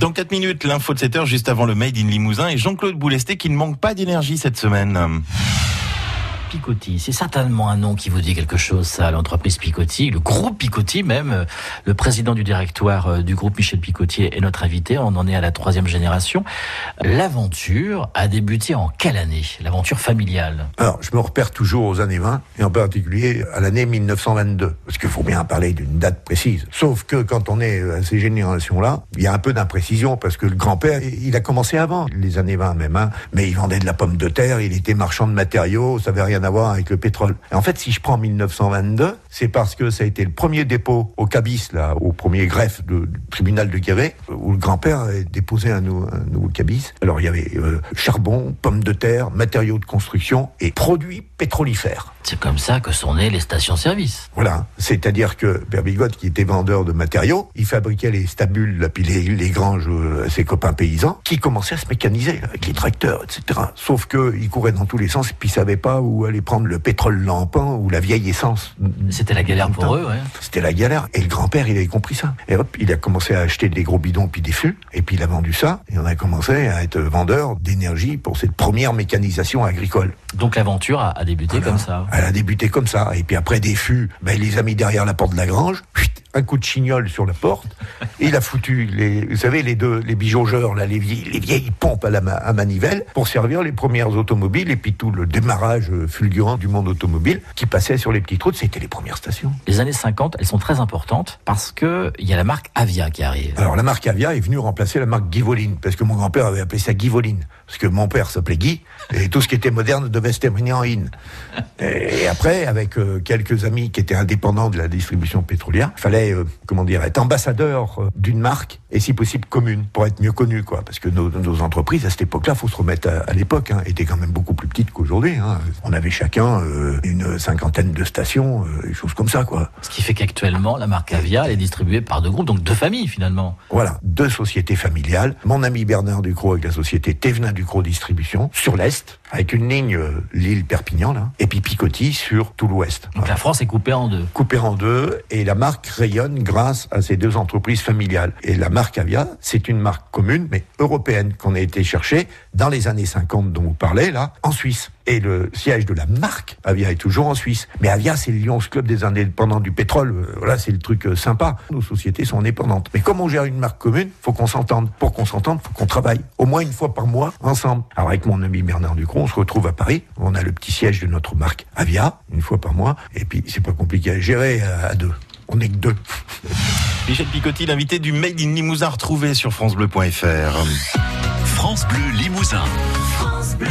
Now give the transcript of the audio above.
Dans 4 minutes, l'info de 7 heures, juste avant le Made in Limousin et Jean-Claude Boulesté qui ne manque pas d'énergie cette semaine. Picotti, c'est certainement un nom qui vous dit quelque chose, ça, l'entreprise Picotti, le groupe Picotti même. Le président du directoire euh, du groupe Michel Picotti est notre invité. On en est à la troisième génération. L'aventure a débuté en quelle année? L'aventure familiale? Alors, je me repère toujours aux années 20, et en particulier à l'année 1922, parce qu'il faut bien parler d'une date précise. Sauf que quand on est à ces générations-là, il y a un peu d'imprécision, parce que le grand-père, il a commencé avant, les années 20 même, hein, mais il vendait de la pomme de terre, il était marchand de matériaux, ça avait rien à voir avec le pétrole. En fait, si je prends 1922, c'est parce que ça a été le premier dépôt au cabis, là, au premier greffe du tribunal de Guéret, où le grand-père a déposé un, nouveau cabis. Alors il y avait euh, charbon, pommes de terre, matériaux de construction et produits pétrolifères. C'est comme ça que sont nées les stations-service. Voilà, c'est-à-dire que Père Bigotte, qui était vendeur de matériaux, il fabriquait les stabules, puis les, les granges à ses copains paysans, qui commençaient à se mécaniser avec les tracteurs, etc. Sauf que il courait dans tous les sens, et puis il savait pas où aller prendre le pétrole lampant ou la vieille essence. C'était la galère pour eux, ouais. C'était la galère. Et le grand-père, il avait compris ça. Et hop, il a commencé à acheter des gros bidons puis des fûts, et puis il a vendu ça, et on a commencé à être vendeur d'énergie pour cette première mécanisation agricole. Donc l'aventure a, a, débuté voilà. comme ça. Elle a débuté comme ça. Et puis après des fûts, ben, il les a mis derrière la porte de la grange. Un coup de chignol sur la porte. Et il a foutu les, vous savez, les deux, les bijaugeurs, là, les vieilles, les vieilles pompes à la à manivelle pour servir les premières automobiles et puis tout le démarrage fulgurant du monde automobile qui passait sur les petites routes. C'était les premières stations. Les années 50, elles sont très importantes parce que il y a la marque Avia qui arrive. Alors la marque Avia est venue remplacer la marque Guivoline parce que mon grand-père avait appelé ça Guivoline parce que mon père s'appelait Guy et tout ce qui était moderne devait se terminer en in. Et après, avec euh, quelques amis qui étaient indépendants de la distribution pétrolière, il euh, comment dire, être ambassadeur euh, d'une marque et si possible commune pour être mieux connu, quoi. Parce que nos, nos entreprises à cette époque-là, faut se remettre à, à l'époque, hein, étaient quand même beaucoup plus petites qu'aujourd'hui. Hein. On avait chacun euh, une cinquantaine de stations, des choses comme ça, quoi. Ce qui fait qu'actuellement, la marque Avia est distribuée par deux groupes, donc deux familles finalement. Voilà, deux sociétés familiales. Mon ami Bernard Ducrot avec la société Thévenin Ducrot Distribution sur l'est, avec une ligne euh, Lille-Perpignan là, et puis Picotti sur tout l'ouest. Donc voilà. la France est coupée en deux. Coupée en deux, et la marque grâce à ces deux entreprises familiales. Et la marque Avia, c'est une marque commune, mais européenne, qu'on a été chercher dans les années 50 dont vous parlez là, en Suisse. Et le siège de la marque Avia est toujours en Suisse. Mais Avia, c'est le Lions Club des indépendants du pétrole. Voilà, c'est le truc sympa. Nos sociétés sont indépendantes. Mais comme on gère une marque commune, faut qu'on s'entende. Pour qu'on s'entende, faut qu'on travaille au moins une fois par mois ensemble. Alors avec mon ami Bernard Ducron, on se retrouve à Paris. On a le petit siège de notre marque Avia, une fois par mois. Et puis, c'est pas compliqué à gérer à deux. On n'est que deux. Michel Picotti, l'invité du Made in Limousin retrouvé sur FranceBleu.fr. France Bleu Limousin. France Bleu.